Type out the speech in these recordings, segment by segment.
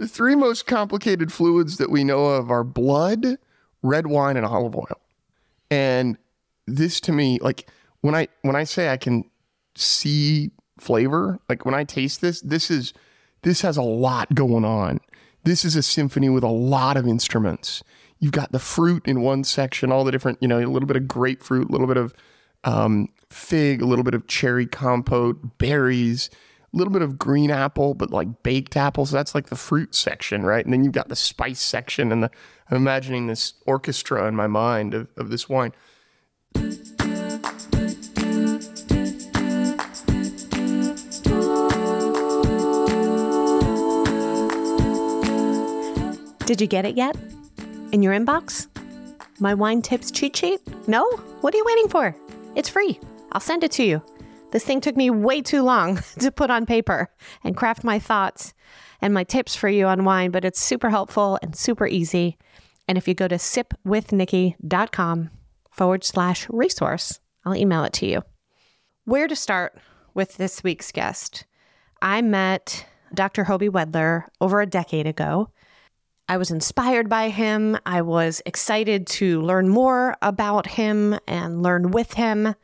The three most complicated fluids that we know of are blood, red wine, and olive oil. And this to me, like when I when I say I can see flavor, like when I taste this, this is this has a lot going on. This is a symphony with a lot of instruments. You've got the fruit in one section, all the different, you know, a little bit of grapefruit, a little bit of um, fig, a little bit of cherry compote, berries, little bit of green apple, but like baked apples. That's like the fruit section, right? And then you've got the spice section, and the, I'm imagining this orchestra in my mind of, of this wine. Did you get it yet? In your inbox? My wine tips cheat sheet? No? What are you waiting for? It's free. I'll send it to you. This thing took me way too long to put on paper and craft my thoughts and my tips for you on wine, but it's super helpful and super easy. And if you go to sipwithnikki.com forward slash resource, I'll email it to you. Where to start with this week's guest? I met Dr. Hoby Wedler over a decade ago. I was inspired by him. I was excited to learn more about him and learn with him.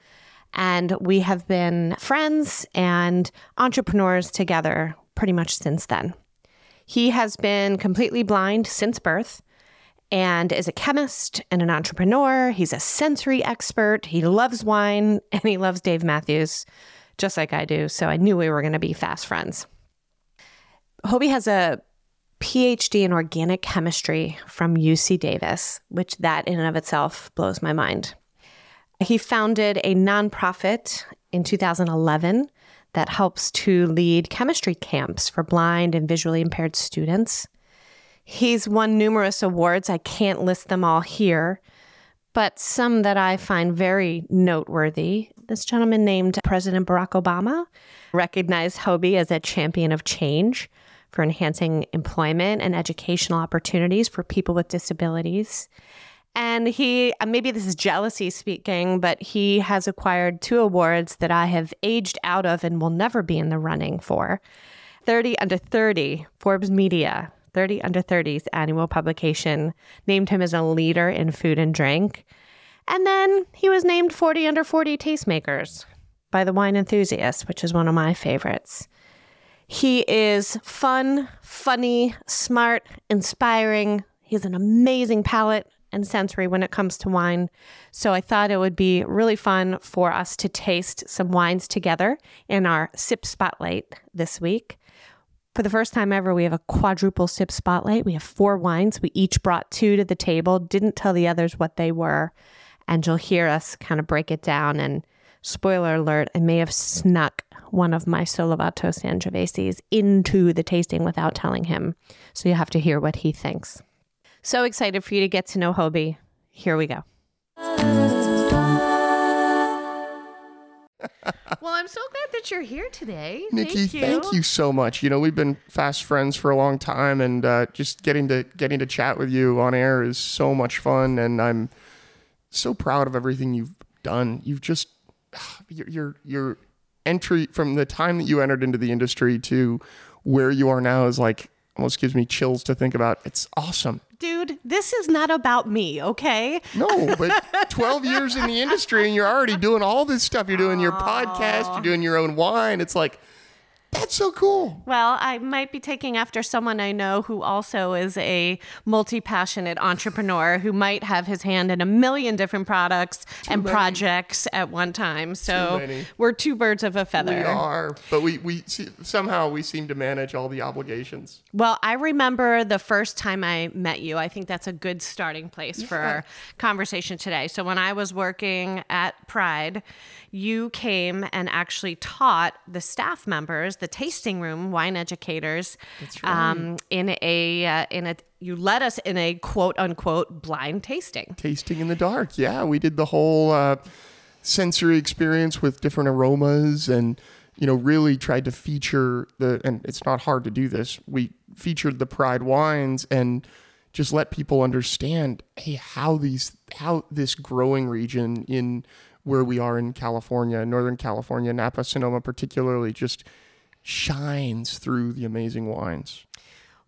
And we have been friends and entrepreneurs together pretty much since then. He has been completely blind since birth and is a chemist and an entrepreneur. He's a sensory expert. He loves wine and he loves Dave Matthews, just like I do. So I knew we were going to be fast friends. Hoby has a PhD in organic chemistry from UC Davis, which that in and of itself blows my mind. He founded a nonprofit in 2011 that helps to lead chemistry camps for blind and visually impaired students. He's won numerous awards. I can't list them all here, but some that I find very noteworthy. This gentleman named President Barack Obama recognized Hoby as a champion of change for enhancing employment and educational opportunities for people with disabilities. And he, uh, maybe this is jealousy speaking, but he has acquired two awards that I have aged out of and will never be in the running for 30 Under 30, Forbes Media, 30 Under 30's annual publication, named him as a leader in food and drink. And then he was named 40 Under 40 Tastemakers by the Wine Enthusiast, which is one of my favorites. He is fun, funny, smart, inspiring. He has an amazing palate and sensory when it comes to wine. So I thought it would be really fun for us to taste some wines together in our sip spotlight this week. For the first time ever, we have a quadruple sip spotlight. We have four wines. We each brought two to the table, didn't tell the others what they were. And you'll hear us kind of break it down. And spoiler alert, I may have snuck one of my Sollevato Sangioveses into the tasting without telling him. So you have to hear what he thinks. So excited for you to get to know Hoby. Here we go. well, I'm so glad that you're here today. Nikki, thank you. thank you so much. You know, we've been fast friends for a long time, and uh, just getting to getting to chat with you on air is so much fun, and I'm so proud of everything you've done. You've just your your, your entry from the time that you entered into the industry to where you are now is like almost gives me chills to think about. It's awesome. Dude, this is not about me, okay? No, but 12 years in the industry and you're already doing all this stuff. You're doing your podcast, you're doing your own wine. It's like, that's so cool. Well, I might be taking after someone I know who also is a multi passionate entrepreneur who might have his hand in a million different products Too and many. projects at one time. So we're two birds of a feather. We are, but we, we somehow we seem to manage all the obligations. Well, I remember the first time I met you. I think that's a good starting place yeah. for our conversation today. So when I was working at Pride, you came and actually taught the staff members, the tasting room wine educators, right. um, in a uh, in a you led us in a quote unquote blind tasting. Tasting in the dark. Yeah, we did the whole uh, sensory experience with different aromas and you know really tried to feature the and it's not hard to do this. We featured the Pride wines and just let people understand hey how these how this growing region in where we are in California, Northern California, Napa Sonoma particularly, just shines through the amazing wines.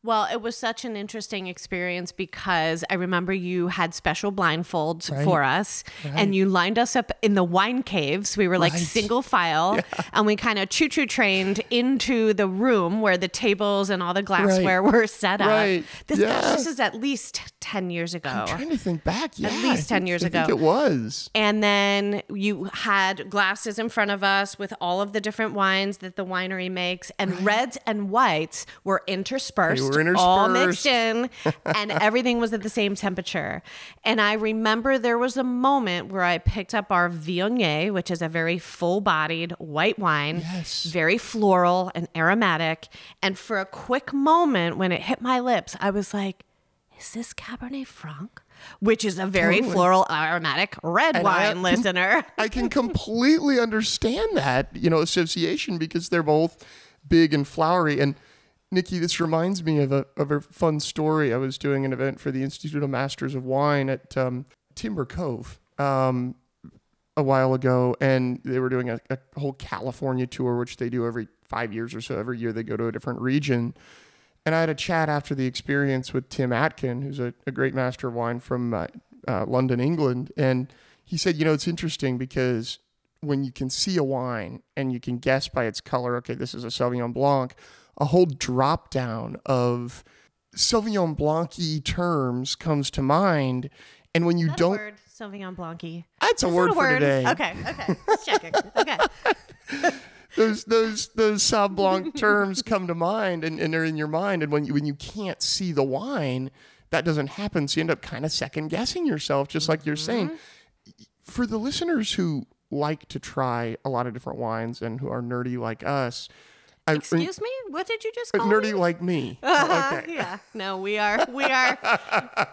Well, it was such an interesting experience because I remember you had special blindfolds for us and you lined us up in the wine caves. We were like Right. single file and we kind of choo choo trained into the room where the tables and all the glassware were set up. Right. This, Yeah. gosh, this is at least 10 years ago. trying to think back. Yeah, I least 10 think- years I think ago. it was. And then you had glasses in front of us with all of the different wines that the winery makes, and reds and whites were interspersed, Were all mixed in, and everything was at the same temperature. And I remember there was a moment where I picked up our Viognier, which is a very full-bodied white wine, Yes. very floral and aromatic. And for a quick moment, when it hit my lips, I was like, "Is this Cabernet Franc?" Which is a very Totally. floral, aromatic red And I wine, can- listener. I can completely understand that, you know, association because they're both big and flowery. And Nikki, this reminds me of a of a fun story. I was doing an event for the Institute of Masters of Wine at um, Timber Cove um, a while ago, and they were doing a, a whole California tour, which they do every five years or so. Every year they go to a different region. And I had a chat after the experience with Tim Atkin, who's a, a great master of wine from uh, uh, London, England. And he said, you know, it's interesting because when you can see a wine and you can guess by its color, okay, this is a Sauvignon Blanc, a whole drop down of Sauvignon Blanc terms comes to mind. And when you don't, word, Sauvignon Blanc. that's a word a for word? today. Okay, okay. Just checking. Okay. those those those Sauv Blanc terms come to mind and, and are in your mind. And when you, when you can't see the wine, that doesn't happen. So you end up kind of second guessing yourself, just like you're saying. Mm-hmm. For the listeners who like to try a lot of different wines and who are nerdy like us, I, Excuse me? What did you just call nerdy me? like me. Uh, okay. yeah. No, we are we are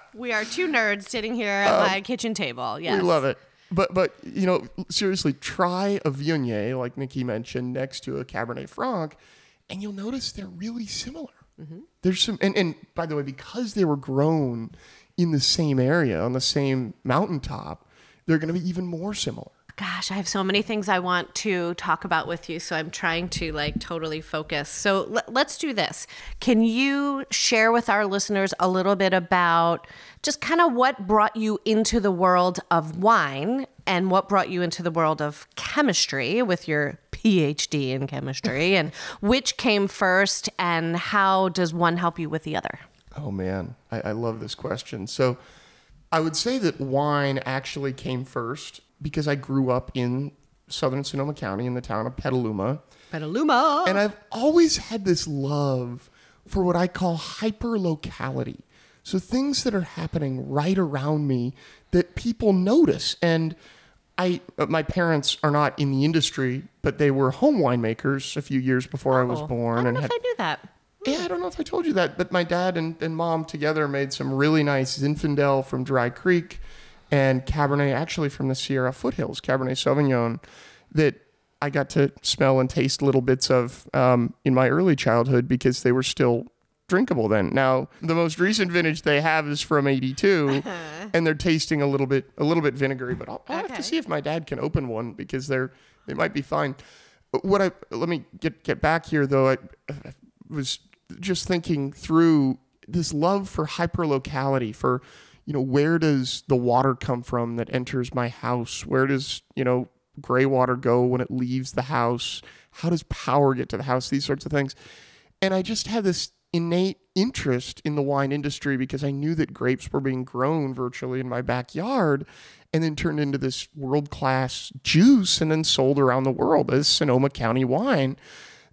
we are two nerds sitting here at my kitchen table. Yes. Um, We love it. But but you know, seriously, try a Viognier, like Nikki mentioned, next to a Cabernet Franc, and you'll notice they're really similar. There's some, and, and by the way, because they were grown in the same area on the same mountaintop, they're going to be even more similar. Gosh, I have so many things I want to talk about with you, so I'm trying to like totally focus. So l- let's do this. Can you share with our listeners a little bit about just kind of what brought you into the world of wine and what brought you into the world of chemistry with your PhD in chemistry and which came first and how does one help you with the other? Oh man, I, I love this question. So I would say that wine actually came first because I grew up in southern Sonoma County in the town of Petaluma. Petaluma. And I've always had this love for what I call hyperlocality. So things that are happening right around me that people notice. And I, uh, my parents are not in the industry, but they were home winemakers a few years before I was Oh, born. I don't and know had, if I knew that. yeah, I don't know if I told you that, but my dad and, and mom together made some really nice Zinfandel from Dry Creek and Cabernet, actually from the Sierra foothills, Cabernet Sauvignon, that I got to smell and taste little bits of um, in my early childhood because they were still drinkable then. Now, the most recent vintage they have is from 82 uh-huh. and they're tasting a little bit a little bit vinegary, but I'll, I'll have to see if my dad can open one because they're they might be fine. Uh, what I let me get get back here though. I, I was just thinking through this love for hyperlocality for you know where does the water come from that enters my house? Where does you know gray water go when it leaves the house? How does power get to the house? These sorts of things. And i just had this innate interest in the wine industry because i knew that grapes were being grown virtually in my backyard and then turned into this world class juice and then sold around the world as sonoma county wine.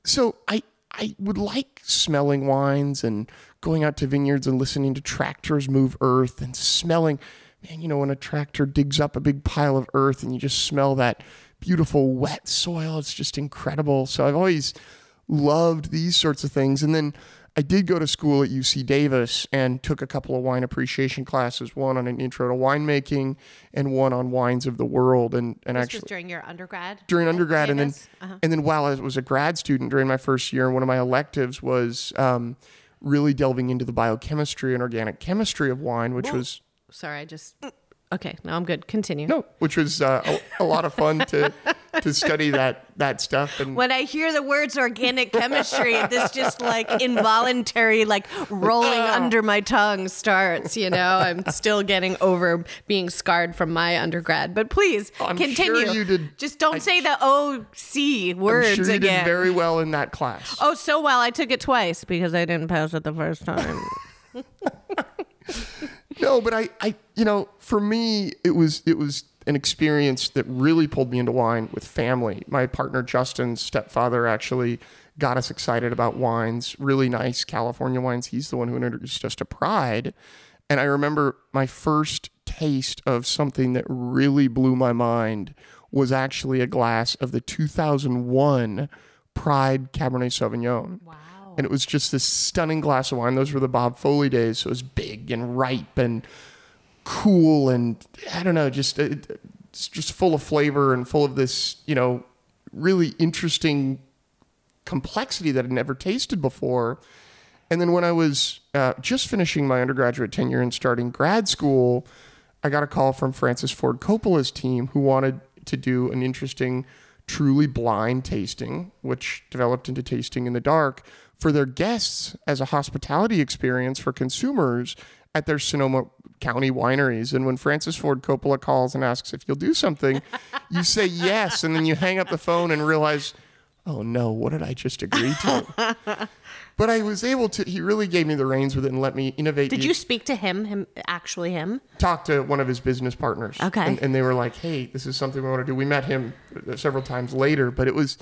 So I I would like smelling wines and going out to vineyards and listening to tractors move earth and smelling man, you know, when a tractor digs up a big pile of earth and you just smell that beautiful wet soil, it's just incredible. So I've always loved these sorts of things. And then I did go to school at UC Davis and took a couple of wine appreciation classes, one on an intro to winemaking and one on wines of the world. And, and This actually was during your undergrad? during undergrad and then Uh-huh. and then while I was a grad student during my first year, one of my electives was um, really delving into the biochemistry and organic chemistry of wine, which was Sorry, I just. Okay, no, I'm good. Continue. no, which was uh, a, a lot of fun to to study that that stuff. And When I hear the words organic chemistry, this just like involuntary, like rolling under my tongue starts. You know, I'm still getting over being scarred from my undergrad. But please I'm sure continue. you did- Just don't I- say the OC words I'm sure you again. did very well in that class. oh, so well. I took it twice because I didn't pass it the first time. No, but I, I, you know, for me, it was it was an experience that really pulled me into wine with family. My partner Justin's stepfather actually got us excited about wines, really nice California wines. He's the one who introduced us to Pride, and I remember my first taste of something that really blew my mind was actually a glass of the 2001 Pride Cabernet Sauvignon. Wow. And it was just this stunning glass of wine. Those were the Bob Foley days. So it was big and ripe and cool and I don't know, just it, it's just full of flavor and full of this, you know, really interesting complexity that I'd never tasted before. And then when I was uh, just finishing my undergraduate tenure and starting grad school, I got a call from Francis Ford Coppola's team who wanted to do an interesting, truly blind tasting, which developed into tasting in the dark for their guests as a hospitality experience for consumers at their Sonoma County wineries. And when Francis Ford Coppola calls and asks if you'll do something, you say yes, and then you hang up the phone and realize, oh no, what did I just agree to? but I was able to. He really gave me the reins with it and let me innovate. Did you speak to him? Him actually him? talked to one of his business partners. Okay. And, and they were like, hey, this is something we want to do. We met him uh, several times later, but it was,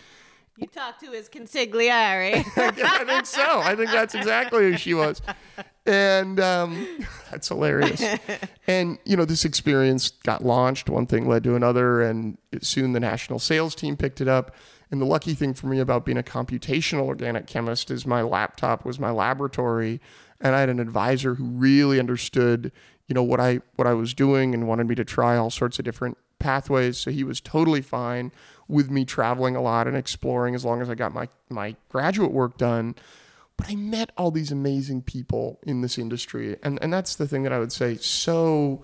You talked to his consigliere. I think so. I think that's exactly who she was. And um, that's hilarious. And, you know, this experience got launched. One thing led to another. And soon the national sales team picked it up. And the lucky thing for me about being a computational organic chemist is my laptop was my laboratory. And I had an advisor who really understood, you know, what I what I was doing and wanted me to try all sorts of different pathways. So he was totally fine with me traveling a lot and exploring as long as I got my, my graduate work done. But I met all these amazing people in this industry. And, and that's the thing that I would say so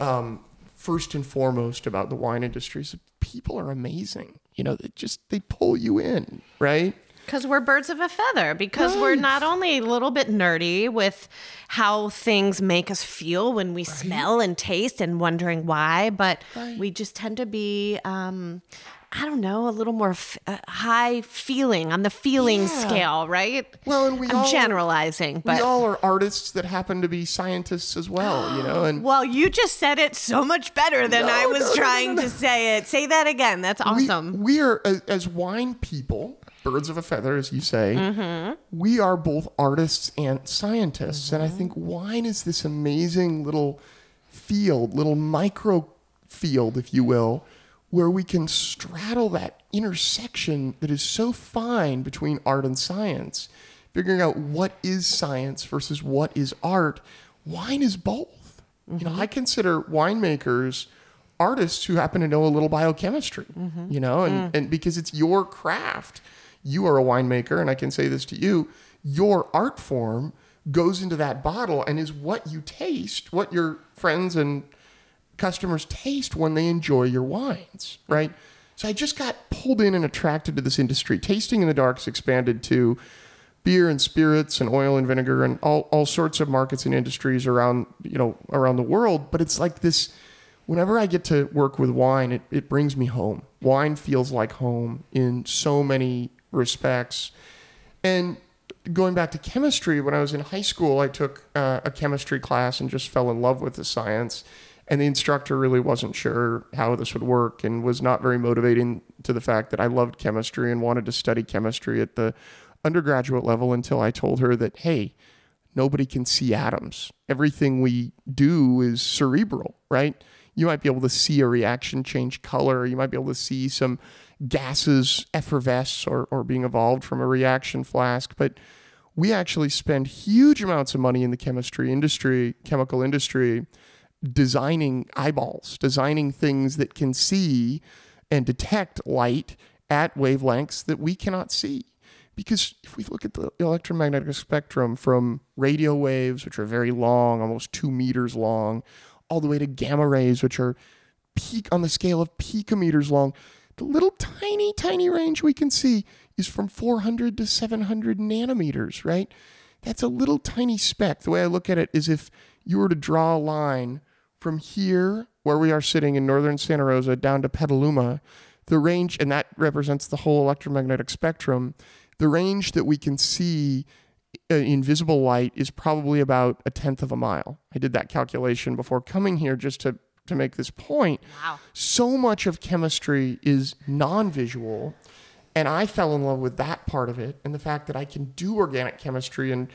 um, first and foremost about the wine industry is that people are amazing. You know, they just they pull you in, right? Because we're birds of a feather. Because we're not only a little bit nerdy with how things make us feel when we smell and taste and wondering why, but we just tend to be, um, I don't know, a little more f- uh, high feeling on the feeling Yeah. scale, right? Well, and we I'm all generalizing, but we all are artists that happen to be scientists as well, you know, and well, you just said it so much better than No, I was no, trying no, to say it. Say that again. That's awesome. we are as, wine people, birds of a feather, as you say. Mm-hmm. We are both artists and scientists, and I Mm-hmm. think wine is this amazing little field, little micro field, if you will, where we can straddle that intersection that is so fine between art and science, figuring out what is science versus what is art. Wine is both. You know, I mm-hmm. consider winemakers artists who happen to know a little biochemistry, mm-hmm. you know, and, mm. and because it's your craft. You are a winemaker, and I can say this to you your art form goes into that bottle and is what you taste, what your friends and customers taste when they enjoy your wines, right? So I just got pulled in and attracted to this industry. Tasting in the Dark's expanded to beer and spirits and oil and vinegar and all, all sorts of markets and industries around you know around the world. But it's like this whenever I get to work with wine, it, it brings me home. Wine feels like home in so many respects. And going back to chemistry, when I was in high school, I took uh, a chemistry class and just fell in love with the science. And the instructor really wasn't sure how this would work and was not very motivating to the fact that I loved chemistry and wanted to study chemistry at the undergraduate level until I told her that, hey, nobody can see atoms. Everything we do is cerebral, right? You might be able to see a reaction change color. You might be able to see some gases effervesce or, or being evolved from a reaction flask. But we actually spend huge amounts of money in the chemistry industry, chemical industry, designing eyeballs, designing things that can see and detect light at wavelengths that we cannot see. Because if we look at the electromagnetic spectrum from radio waves, which are very long, almost two meters long, all the way to gamma rays, which are peak on the scale of picometers long, the little tiny, tiny range we can see is from 400 to 700 nanometers, right? That's a little tiny speck. The way I look at it is if you were to draw a line from here, where we are sitting in northern Santa Rosa, down to Petaluma, the range, and that represents the whole electromagnetic spectrum, the range that we can see uh, in visible light is probably about a tenth of a mile. I did that calculation before coming here just to, to make this point. Wow. So much of chemistry is non visual. And I fell in love with that part of it and the fact that I can do organic chemistry and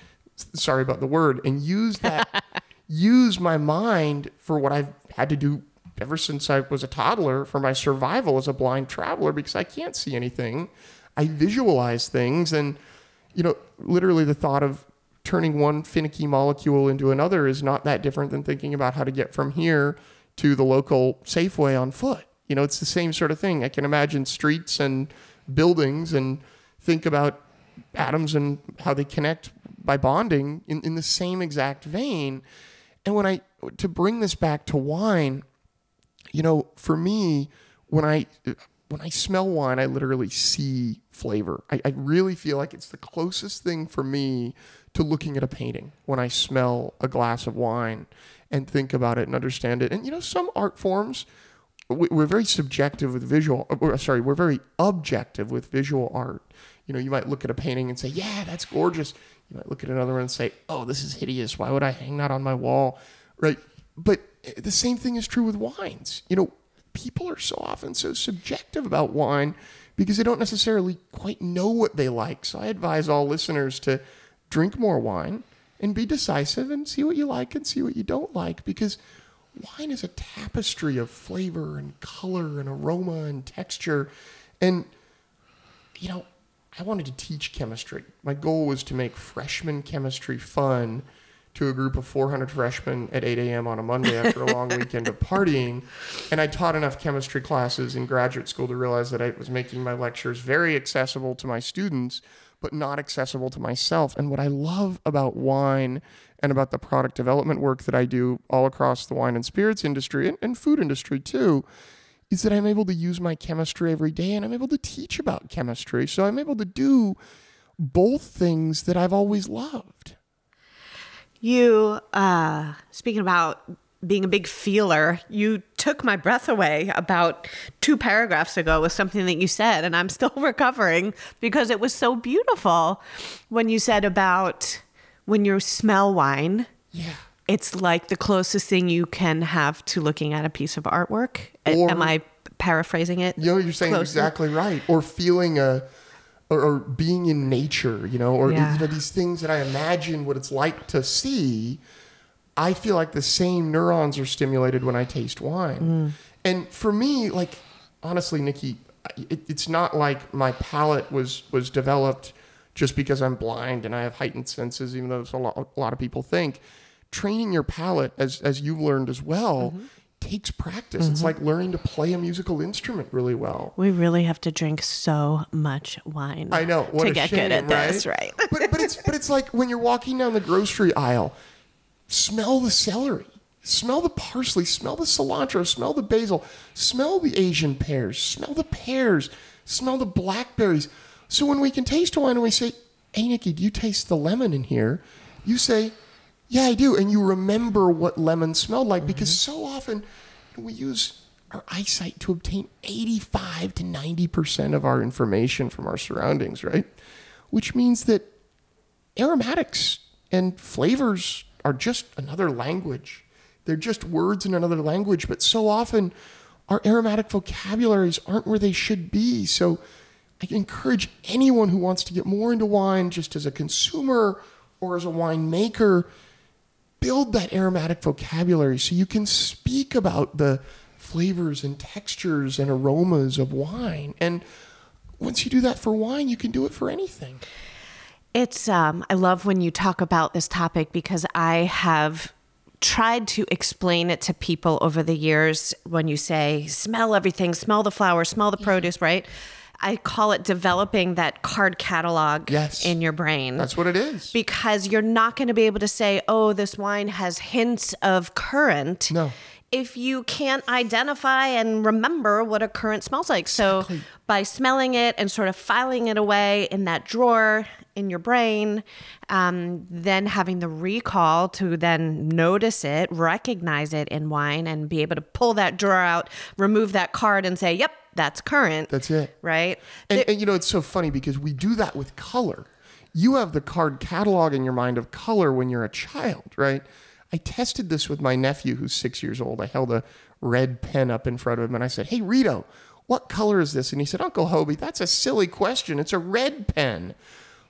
sorry about the word and use that use my mind for what I've had to do ever since I was a toddler for my survival as a blind traveler because I can't see anything. I visualize things and you know literally the thought of turning one finicky molecule into another is not that different than thinking about how to get from here to the local Safeway on foot. You know, it's the same sort of thing. I can imagine streets and buildings and think about atoms and how they connect by bonding in, in the same exact vein. And when I, to bring this back to wine, you know, for me, when I, when I smell wine, I literally see flavor. I, I really feel like it's the closest thing for me to looking at a painting when I smell a glass of wine and think about it and understand it. And, you know, some art forms, we- we're very subjective with visual uh, or, sorry we're very objective with visual art you know you might look at a painting and say yeah that's gorgeous you might look at another one and say oh this is hideous. Why would i hang that on my wall? Right? But eh, the same thing is true with wines. You know people are so often so subjective about wine because they don't necessarily quite know what they like. So i advise all listeners to drink more wine and be decisive and see what you like and see what you don't like because wine is a tapestry of flavor and color and aroma and texture. And, you know, I wanted to teach chemistry. My goal was to make freshman chemistry fun to a group of 400 freshmen at 8 a.m. on a Monday after a long weekend of partying. And I taught enough chemistry classes in graduate school to realize that I was making my lectures very accessible to my students, but not accessible to myself. And what I love about wine and about the product development work that I do all across the wine and spirits industry and, and food industry too is that I'm able to use my chemistry every day and I'm able to teach about chemistry. So I'm able to do both things that I've always loved. You, uh, speaking about being a big feeler, you took my breath away about two paragraphs ago with something that you said, and I'm still recovering because it was so beautiful when you said about when you smell wine. Yeah. It's like the closest thing you can have to looking at a piece of artwork. Or- Am I paraphrasing it? You know, you're saying closely? exactly right. Or feeling a, or, or being in nature, you know, or Yeah. you know, these things that I imagine what it's like to see. I feel like the same neurons are stimulated when I taste wine. Mm. And for me, like honestly, Nikki, it, it's not like my palate was was developed just because I'm blind and I have heightened senses, even though a lot, a lot of people think. Training your palate, as as you've learned as well, mm-hmm. takes practice. It's mm-hmm. like learning to play a musical instrument really well. We really have to drink so much wine. I know to get shame, good at right? this, right? but but it's but it's like when you're walking down the grocery aisle, smell the celery, smell the parsley, smell the cilantro, smell the basil, smell the Asian pears, smell the pears, smell the blackberries. So when we can taste a wine and we say, "Hey Nikki, do you taste the lemon in here?" You say, "Yeah, I do," and you remember what lemon smelled like because mm-hmm. so often we use our eyesight to obtain 85 to 90% of our information from our surroundings, right? Which means that aromatics and flavors are just another language. They're just words in another language, but so often our aromatic vocabularies aren't where they should be. So I encourage anyone who wants to get more into wine, just as a consumer or as a winemaker, build that aromatic vocabulary so you can speak about the flavors and textures and aromas of wine. And once you do that for wine, you can do it for anything. It's um I love when you talk about this topic because I have tried to explain it to people over the years when you say smell everything, smell the flowers, smell the produce, right? I call it developing that card catalog Yes. in your brain. That's what it is. because you're not going to be able to say, "Oh, this wine has hints of currant." No. if you can't identify and remember what a currant smells like. So by smelling it and sort of filing it away in that drawer in your brain, um, then having the recall to then notice it, recognize it in wine, and be able to pull that drawer out, remove that card, and say, "Yep, that's currant. That's it. right. And, and you know, it's so funny because we do that with color. You have the card catalog in your mind of color when you're a child, right? I tested this with my nephew who's six years old. I held a red pen up in front of him and I said, Hey, Rito, what color is this? And he said, Uncle Hoby, that's a silly question. It's a red pen.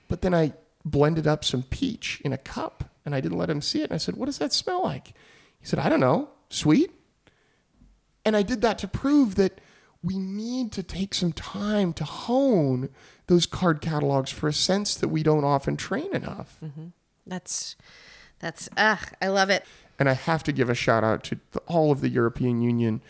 But then I blended up some peach in a cup and I didn't let him see it. And I said, What does that smell like? He said, I don't know. Sweet? And I did that to prove that we need to take some time to hone those card catalogs for a sense that we don't often train enough. Mm-hmm. That's that's ugh, I love it. And I have to give a shout out to the, all of the European Union.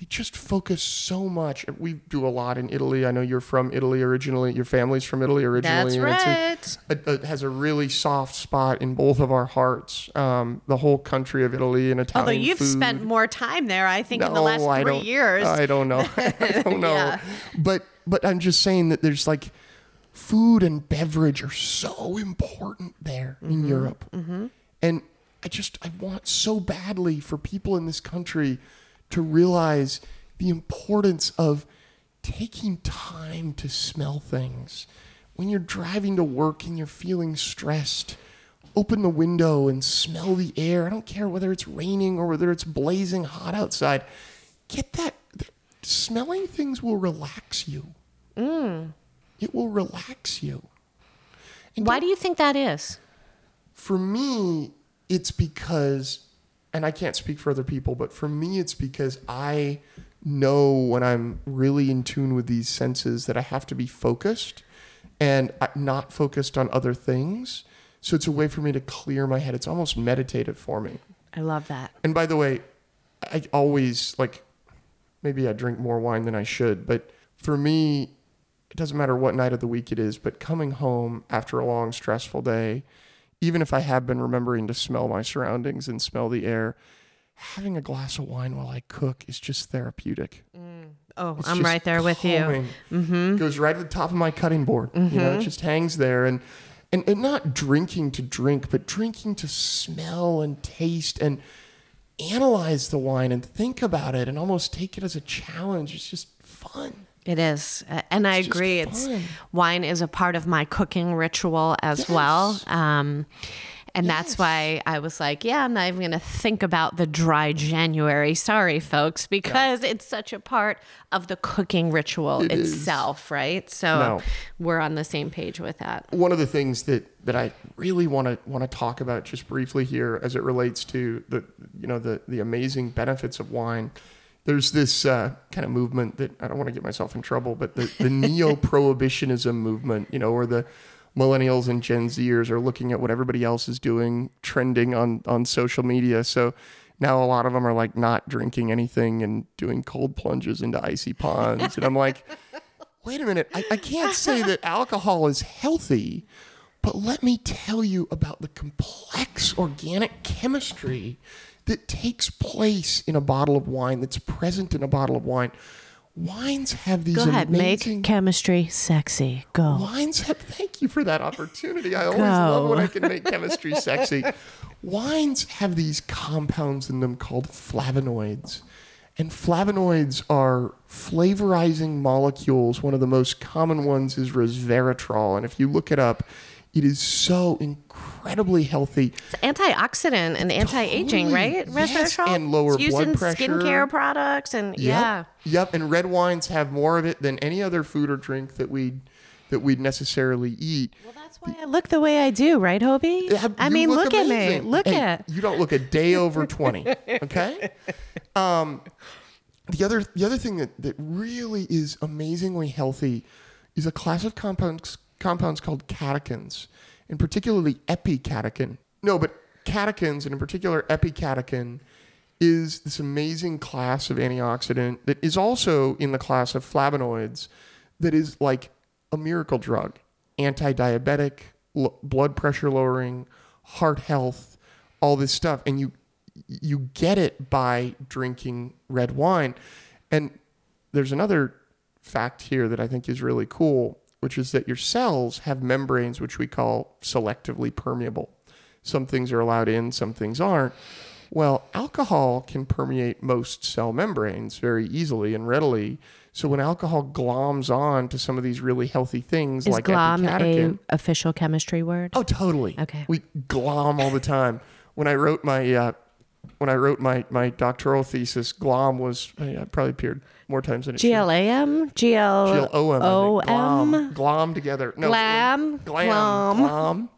They just focus so much. We do a lot in Italy. I know you're from Italy originally. Your family's from Italy originally. That's it's a- right. a- a- has a really soft spot in both of our hearts. Um, the whole country of Italy and Italian Although you've food. spent more time there, I think, in the No, last I three years. I don't know. I don't know. Yeah. But but I'm just saying that there's like food and beverage are so important there Mm-hmm. in Europe. And I just I want so badly for people in this country to realize the importance of taking time to smell things. When you're driving to work and you're feeling stressed, open the window and smell the air. I don't care whether it's raining or whether it's blazing hot outside. Get that. Smelling things will relax you. Mm. It will relax you. And Why do you think that is? for me, it's because, and I can't speak for other people, but for me, it's because I know when I'm really in tune with these senses that I have to be focused and not focused on other things. So it's a way for me to clear my head. It's almost meditative for me. I love that. And by the way, I always like maybe I drink more wine than I should, but for me, it doesn't matter what night of the week it is, but coming home after a long, stressful day, even if I have been remembering to smell my surroundings and smell the air, having a glass of wine while I cook is just therapeutic. Oh, It's I'm right there with you. Mm-hmm. Goes right to the top of my cutting board. You know, it just hangs there, and, and and not drinking to drink, but drinking to smell and taste and analyze the wine and think about it and almost take it as a challenge. It's just fun. It is, and I It's just agree. It's wine is a part of my cooking ritual as well. Um, and that's why I was like, yeah, I'm not even going to think about the dry January. Sorry, folks, because it's such a part of the cooking ritual It is. itself, right? So No. we're on the same page with that. one of the things that that I really want to want to talk about just briefly here as it relates to the you know the the amazing benefits of wine. There's this uh, kind of movement that I don't want to get myself in trouble, but the, the neo-prohibitionism movement, you know, where the millennials and Gen Zers are looking at what everybody else is doing, trending on on social media. So now a lot of them are like not drinking anything and doing cold plunges into icy ponds, and I'm like wait a minute, I, I can't say that alcohol is healthy, but let me tell you about the complex organic chemistry that takes place in a bottle of wine, that's present in a bottle of wine. Wines have these Go ahead, amazing make chemistry sexy. Go. Wines have, thank you for that opportunity. I always love when I can make chemistry sexy. Wines have these compounds in them called flavonoids. And flavonoids are flavorizing molecules. One of the most common ones is resveratrol. And if you look it up, it is so incredibly healthy. It's antioxidant and anti-aging, Totally. right? Yes, Resveratrol? and lower it's used blood in pressure. skincare products and yeah. Yep. Yep. And red wines have more of it than any other food or drink that we that we'd necessarily eat. Well, that's why I look the way I do, right, Hoby? Yeah, I mean, look, at me. Look And at. you don't look a day over 20 okay um the other the other thing that, that really is amazingly healthy is a class of compounds compounds called catechins and particularly epicatechin. No but catechins and in particular epicatechin is this amazing class of antioxidant that is also in the class of flavonoids that is like a miracle drug. Anti-diabetic l- blood pressure lowering heart health all this stuff. And you you get it by drinking red wine. And there's another fact here that I think is really cool, which is that your cells have membranes which we call selectively permeable. Some things are allowed in, some things aren't. Well, alcohol can permeate most cell membranes very easily and readily. So when alcohol gloms on to some of these really healthy things Is like glom epicatechin, a official chemistry word? Oh, totally. Okay. We glom all the time. When I wrote my uh, when I wrote my my doctoral thesis, glom was uh, probably appeared more times than it should. GLAM? G L O M. I think. GLOM? Glom. Glom together. No. Glam? Glam. Glom. Glom.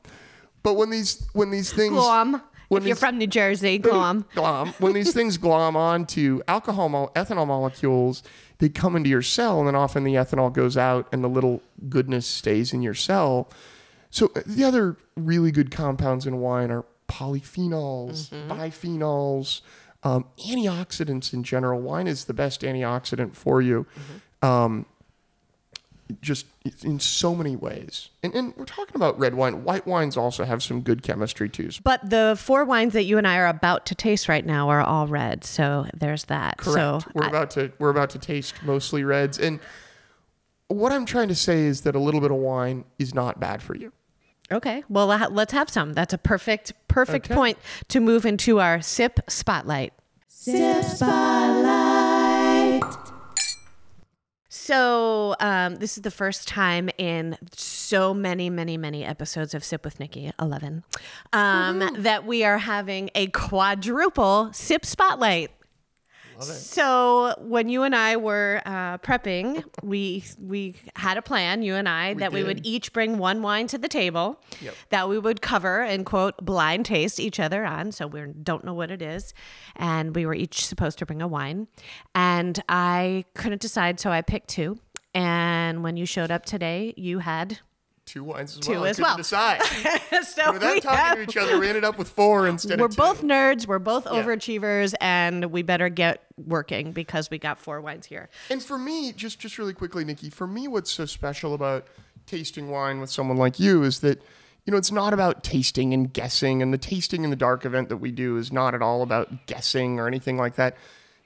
But when these when these things Glom. When If you're these- from New Jersey, glom. glom when these things glom onto alcohol mo- ethanol molecules they come into your cell and then often the ethanol goes out and the little goodness stays in your cell so uh, the other really good compounds in wine are polyphenols biphenols um, antioxidants in general wine is the best antioxidant for you um, just in so many ways and, and we're talking about red wine white wines also have some good chemistry too But the four wines that you and I are about to taste right now are all red. So there's that. Correct. So we're I- about to we're about to taste mostly reds, and what I'm trying to say is that a little bit of wine is not bad for you. Okay. Well, let's have some. That's a perfect, perfect Okay. point to move into our sip spotlight. Sip spotlight. So, um, this is the first time in so many, many, many episodes of Sip with Nikki, 11, um, that we are having a quadruple sip spotlight. So when you and I were uh, prepping, we we had a plan, you and I, that we would did. each bring one wine to the table Yep. that we would cover and quote blind taste each other on. So we don't know what it is, and we were each supposed to bring a wine, and I couldn't decide, so I picked two. And when you showed up today, you had Two wines as Two well. I as well. Decide. so Without we talking have- to each other, we ended up with four instead we're of two. both nerds. We're both overachievers, and we better get working because we got four wines here. And for me, just just really quickly, Nikki, for me, what's so special about tasting wine with someone like you is that you know it's not about tasting and guessing, and the tasting in the dark event that we do is not at all about guessing or anything like that.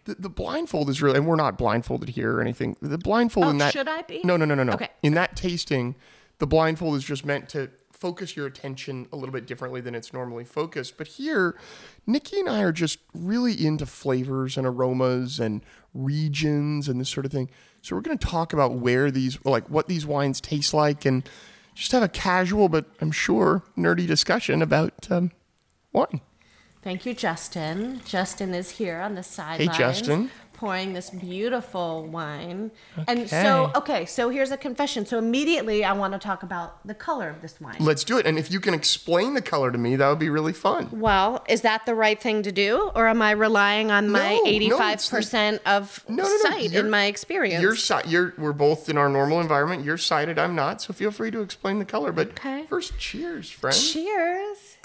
The, the blindfold is really, and we're not blindfolded here or anything. The blindfold Oh, in that should I be? No, no, no, no, no. Okay. In that tasting, the blindfold is just meant to focus your attention a little bit differently than it's normally focused. But here, Nikki and I are just really into flavors and aromas and regions and this sort of thing. So we're going to talk about where these, like what these wines taste like and just have a casual, but I'm sure nerdy discussion about um, wine. Thank you, Justin. Justin is here on the sidelines. Justin. Pouring this beautiful wine. And so, okay, so here's a confession. So immediately I want to talk about the color of this wine. Let's do it. And if you can explain the color to me, that would be really fun. Well, is that the right thing to do? Or am I relying on my No, no, 85% of No, no, no, sight in my experience? You're, si- you're we're both in our normal environment. You're sighted, I'm not. So feel free to explain the color. But Okay. first, cheers, friend. Cheers.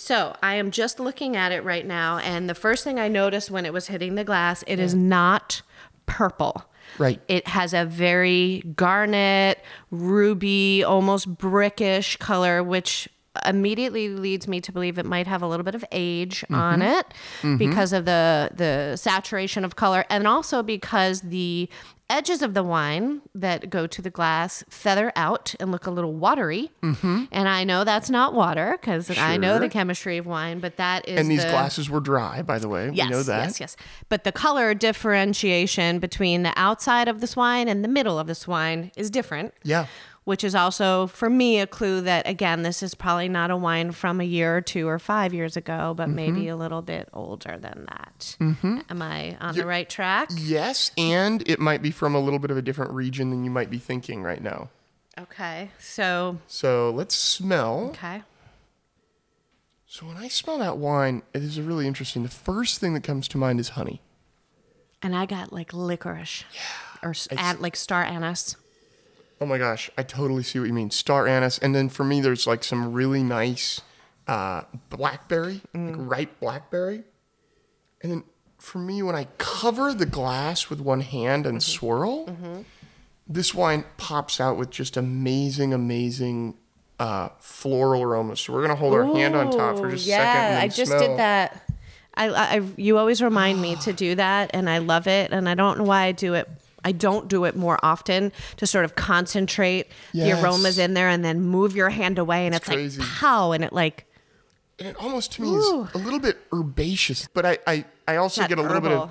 So I am just looking at it right now, and the first thing I noticed when it was hitting the glass, it is not purple. Right. It has a very garnet, ruby, almost brickish color, which immediately leads me to believe it might have a little bit of age mm-hmm. on it mm-hmm. because of the the saturation of color and also because the edges of the wine that go to the glass feather out and look a little watery. Mm-hmm. And I know that's not water because I know the chemistry of wine, but that is And these the- glasses were dry, by the way. Yes, we know that. yes, yes. But the color differentiation between the outside of this wine and the middle of this wine is different. Yeah. Which is also, for me, a clue that, again, this is probably not a wine from a year or two or five years ago, but maybe Mm-hmm. a little bit older than that. Am I on the right track? Yes, and it might be from a little bit of a different region than you might be thinking right now. Okay. So, So let's smell. okay. So when I smell that wine, it is really interesting. The first thing that comes to mind is honey. And I got like licorice. yeah. Or an- like star anise. Oh my gosh, I totally see what you mean. Star anise, and then for me, there's like some really nice uh, blackberry, like ripe blackberry. And then for me, when I cover the glass with one hand and swirl, this wine pops out with just amazing, amazing uh, floral aromas. So we're gonna hold our hand on top for just a second. Then I just smell. did that. I, I, you always remind me to do that, and I love it. And I don't know why I do it. I don't do it more often to sort of concentrate Yes. the aromas in there, and then move your hand away, and it's, crazy. like pow, and it like And it almost to me is a little bit herbaceous, but I I, I also get a little bit of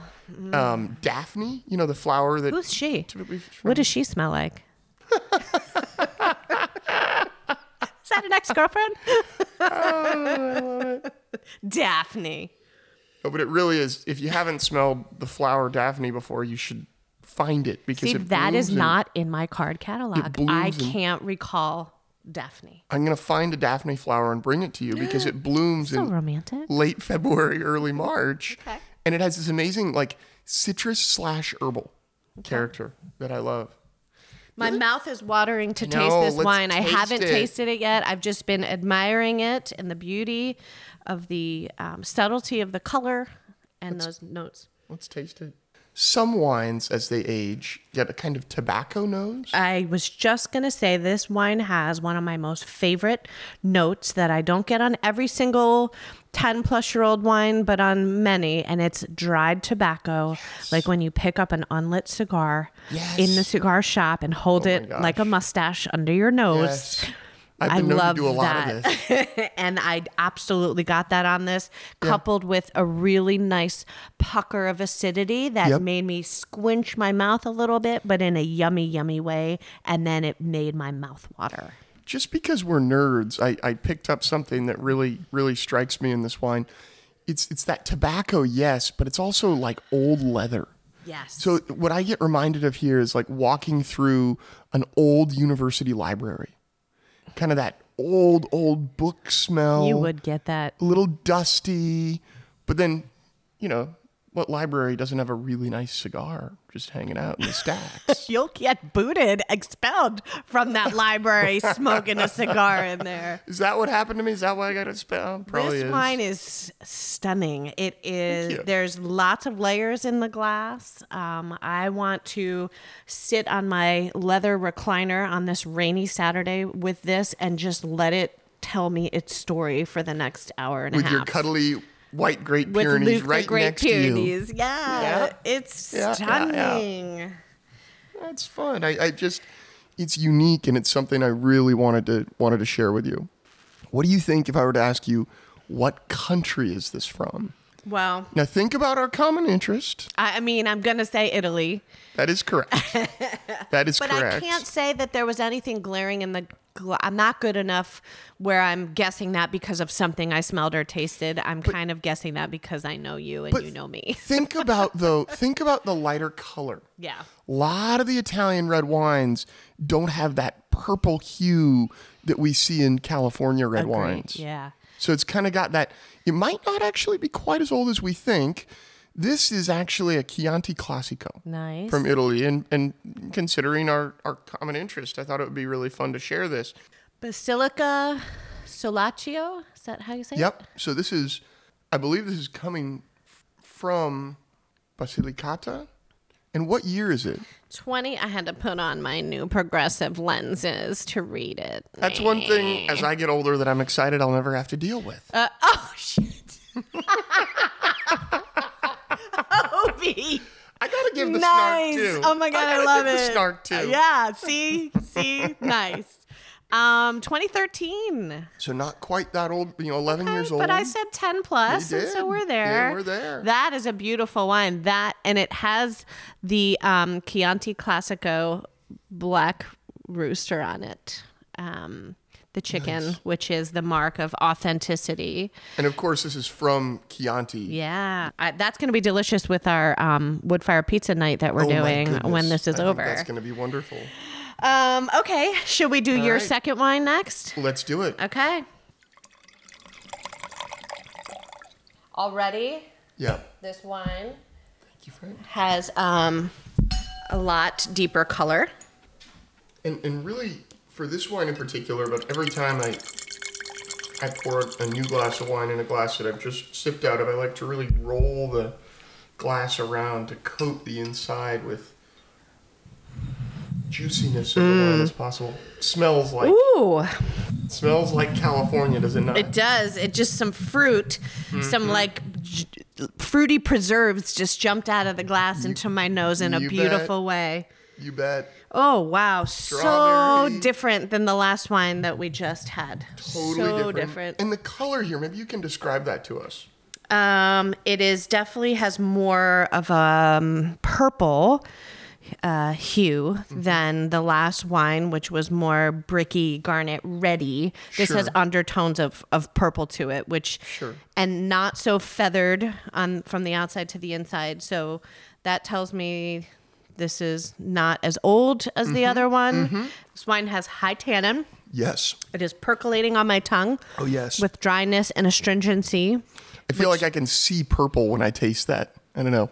um, Daphne. You know the flower that who's she? What does she smell like? Is that an ex girlfriend? Oh, Daphne. No, but it really is. If you haven't smelled the flower Daphne before, you should find it because See, it that is not in my card catalog. I can't recall Daphne. I'm gonna find a Daphne flower and bring it to you because it blooms So in romantic. late February, early March, Okay. and it has this amazing like citrus slash herbal character that I love. My mouth is watering to I taste this let's wine. I haven't it. tasted it yet. I've just been admiring it and the beauty of the um, subtlety of the color and those notes. Let's taste it. Some wines, as they age, get a kind of tobacco nose. I was just going to say this wine has one of my most favorite notes that I don't get on every single 10 plus year old wine, but on many, and it's dried tobacco. Like when you pick up an unlit cigar in the cigar shop and hold Oh it like a mustache under your nose. Yes. I've I known love to do a lot that. of this. and I absolutely got that on this, coupled with a really nice pucker of acidity that Yep. made me squinch my mouth a little bit, but in a yummy, yummy way. And then it made my mouth water. Just because we're nerds, I, I picked up something that really, really strikes me in this wine. It's it's that tobacco, yes, but it's also like old leather. Yes. So what I get reminded of here is like walking through an old university library. Kind of that old, old book smell. you would get that. a little dusty, but then, you know, what library doesn't have a really nice cigar just hanging out in the stacks? You'll get booted, expelled from that library, smoking a cigar in there. is that what happened to me? Is that why I got expelled? Probably this is. wine is stunning. It is. There's lots of layers in the glass. Um, I want to sit on my leather recliner on this rainy Saturday with this and just let it tell me its story for the next hour and with a half. With your cuddly white Great Pyrenees Luke right Great next to you. Pyrenees. Yeah, Yeah. it's Yeah, yeah, yeah. stunning. That's fun. I, I just it's unique and it's something I really wanted to wanted to share with you. What do you think if I were to ask you what country is this from? Well, Now think about our common interest. I I mean, I'm gonna say Italy. That is correct. that is But correct. But I can't say that there was anything glaring in the. Gla- I'm not good enough where I'm guessing that because of something I smelled or tasted. I'm kind of guessing that because I know you and you know me. think about though, think about the lighter color. Yeah. A lot of the Italian red wines don't have that purple hue that we see in California red Agreed. wines. Yeah. So it's kind of got that. It might not actually be quite as old as we think. This is actually a Chianti Classico Nice. from Italy, and and considering our our common interest, I thought it would be really fun to share this. Basilica Solaccio. Is that how you say it? Yep. So this is, I believe this is coming f- from Basilicata. And what year is it? 20. I had to put on my new progressive lenses to read it. That's one thing as I get older that I'm excited I'll never have to deal with. Uh, oh, shit. I gotta give the nice. snark too. Oh my god, I, gotta love give it. The snark too. Yeah. See, see, nice. Um, 2013. So not quite that old, you know, 11 years old. But I said 10 plus, and so we're Yeah, there. we're there. That is a beautiful wine. That and it has the um, Chianti Classico black rooster on it. Um, the chicken, which is the mark of authenticity. and of course, this is from Chianti. Yeah, I, that's going to be delicious with our um, wood fire pizza night that we're Oh doing when this is I over. That's gonna be wonderful. Um, okay, should we do your right. second wine next? Let's do it. Okay. Already, Yeah. this wine Thank you, has um, a lot deeper color. And and really, for this wine in particular, but every time I I pour a new glass of wine in a glass that I've just sipped out of, I like to really roll the glass around to coat the inside with juiciness of the wine mm. as possible. Smells like Ooh, smells like California, does it not? it does. It just some fruit, some mm-hmm. like j- fruity preserves just jumped out of the glass into my nose in a you bet. beautiful way. you bet. Oh wow, so different than the last wine that we just had. Totally so different. different. And the color here, maybe you can describe that to us. Um, it is definitely has more of a um, purple uh, hue Mm-hmm. than the last wine, which was more bricky, garnet, ready. This has undertones of, of purple to it, which Sure. and not so feathered on from the outside to the inside. So that tells me this is not as old as Mm-hmm. the other one. This wine has high tannin. Yes. It is percolating on my tongue. Oh, yes. With dryness and astringency. I feel like I can see purple when I taste that. I don't know.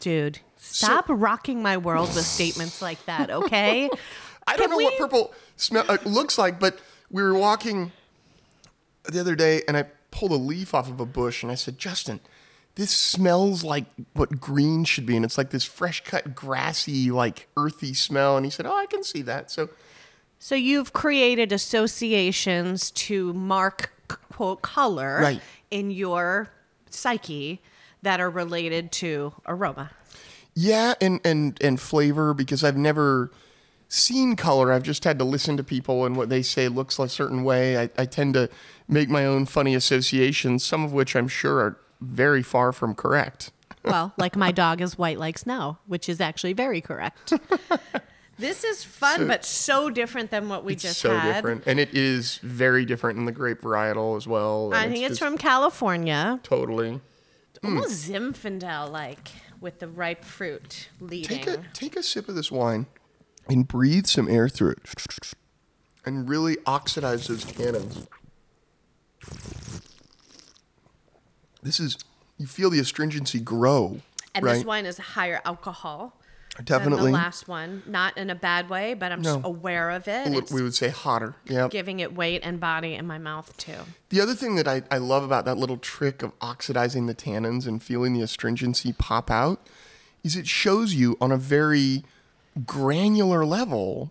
Dude, stop rocking my world with statements like that, okay? I don't Can know what purple smell uh, looks like, but we were walking the other day and I pulled a leaf off of a bush and I said, Justin, this smells like what green should be. And it's like this fresh cut, grassy, like earthy smell. And he said, Oh, I can see that. So so you've created associations to mark quote color Right. in your psyche that are related to aroma. Yeah, and and and flavor because I've never seen color. I've just had to listen to people and what they say looks a certain way. I, I tend to make my own funny associations, some of which I'm sure are very far from correct. Well, like my dog is white like snow, which is actually very correct. this is fun, but so different than what we just. It's just so had. different, and it is very different in the grape varietal as well. I and think it's just from California. totally. Almost hmm. Zinfandel like with the ripe fruit leading. Take a take a sip of this wine, and breathe some air through it, and really oxidize those tannins. This is you feel the astringency grow, And right? this wine is higher alcohol Definitely. than the last one. Not in a bad way, but I'm just aware of it. It's we would say hotter. Yeah. giving it weight and body in my mouth too. The other thing that I, I love about that little trick of oxidizing the tannins and feeling the astringency pop out is it shows you on a very granular level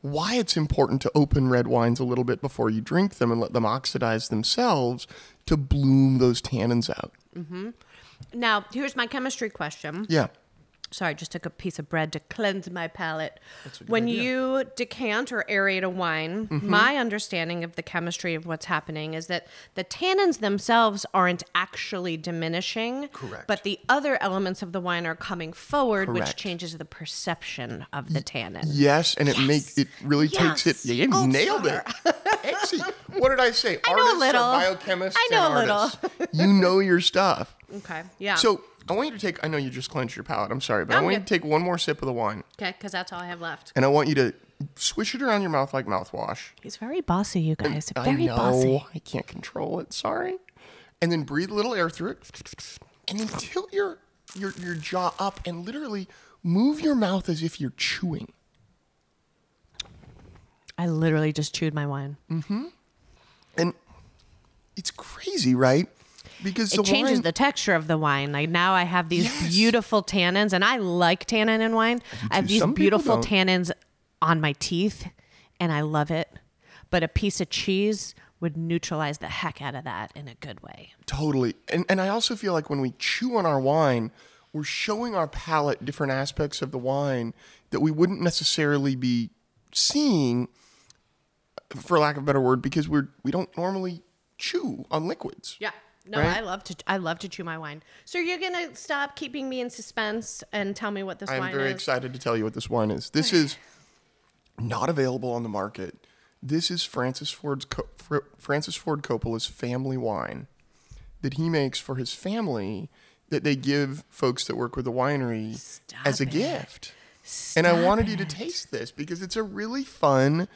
why it's important to open red wines a little bit before you drink them and let them oxidize themselves to bloom those tannins out. Mm-hmm. Now, here's my chemistry question. Yeah. Sorry, I just took a piece of bread to cleanse my palate. When you decant or aerate a wine, Mm-hmm. my understanding of the chemistry of what's happening is that the tannins themselves aren't actually diminishing, Correct. but the other elements of the wine are coming forward, which changes the perception of the tannin. Yes, and it make it really takes it. Yeah, you Oh, nailed sir. it. Excellent. What did I say? I know a little. Biochemists. I know a little. you know your stuff. Okay, yeah. So I want you to take. I know you just clenched your palate. I'm sorry, but I I'm want you to take one more sip of the wine, okay, because that's all I have left. and I want you to swish it around your mouth like mouthwash. He's very bossy, you guys. I Very know bossy. I can't control it. Sorry. And then breathe a little air through it, and then tilt your your your jaw up and literally move your mouth as if you're chewing. I literally just chewed my wine. Mm-hmm. And it's crazy, right? Because the it changes wine, the texture of the wine. Like now I have these Yes. beautiful tannins, and I like tannin in wine. I have these Some beautiful tannins on my teeth, and I love it. But a piece of cheese would neutralize the heck out of that in a good way. Totally. And and I also feel like when we chew on our wine, we're showing our palate different aspects of the wine that we wouldn't necessarily be seeing for lack of a better word because we're we don't normally chew on liquids. Yeah. No, Right? I love to. I love to chew my wine. So you're gonna stop keeping me in suspense and tell me what this I'm wine is. I'm very excited to tell you what this wine is. This is not available on the market. This is Francis Ford's Co- Fr- Francis Ford Coppola's family wine that he makes for his family that they give folks that work with the winery as a Stop it. gift. and I Stop wanted you to taste this because it's a really fun.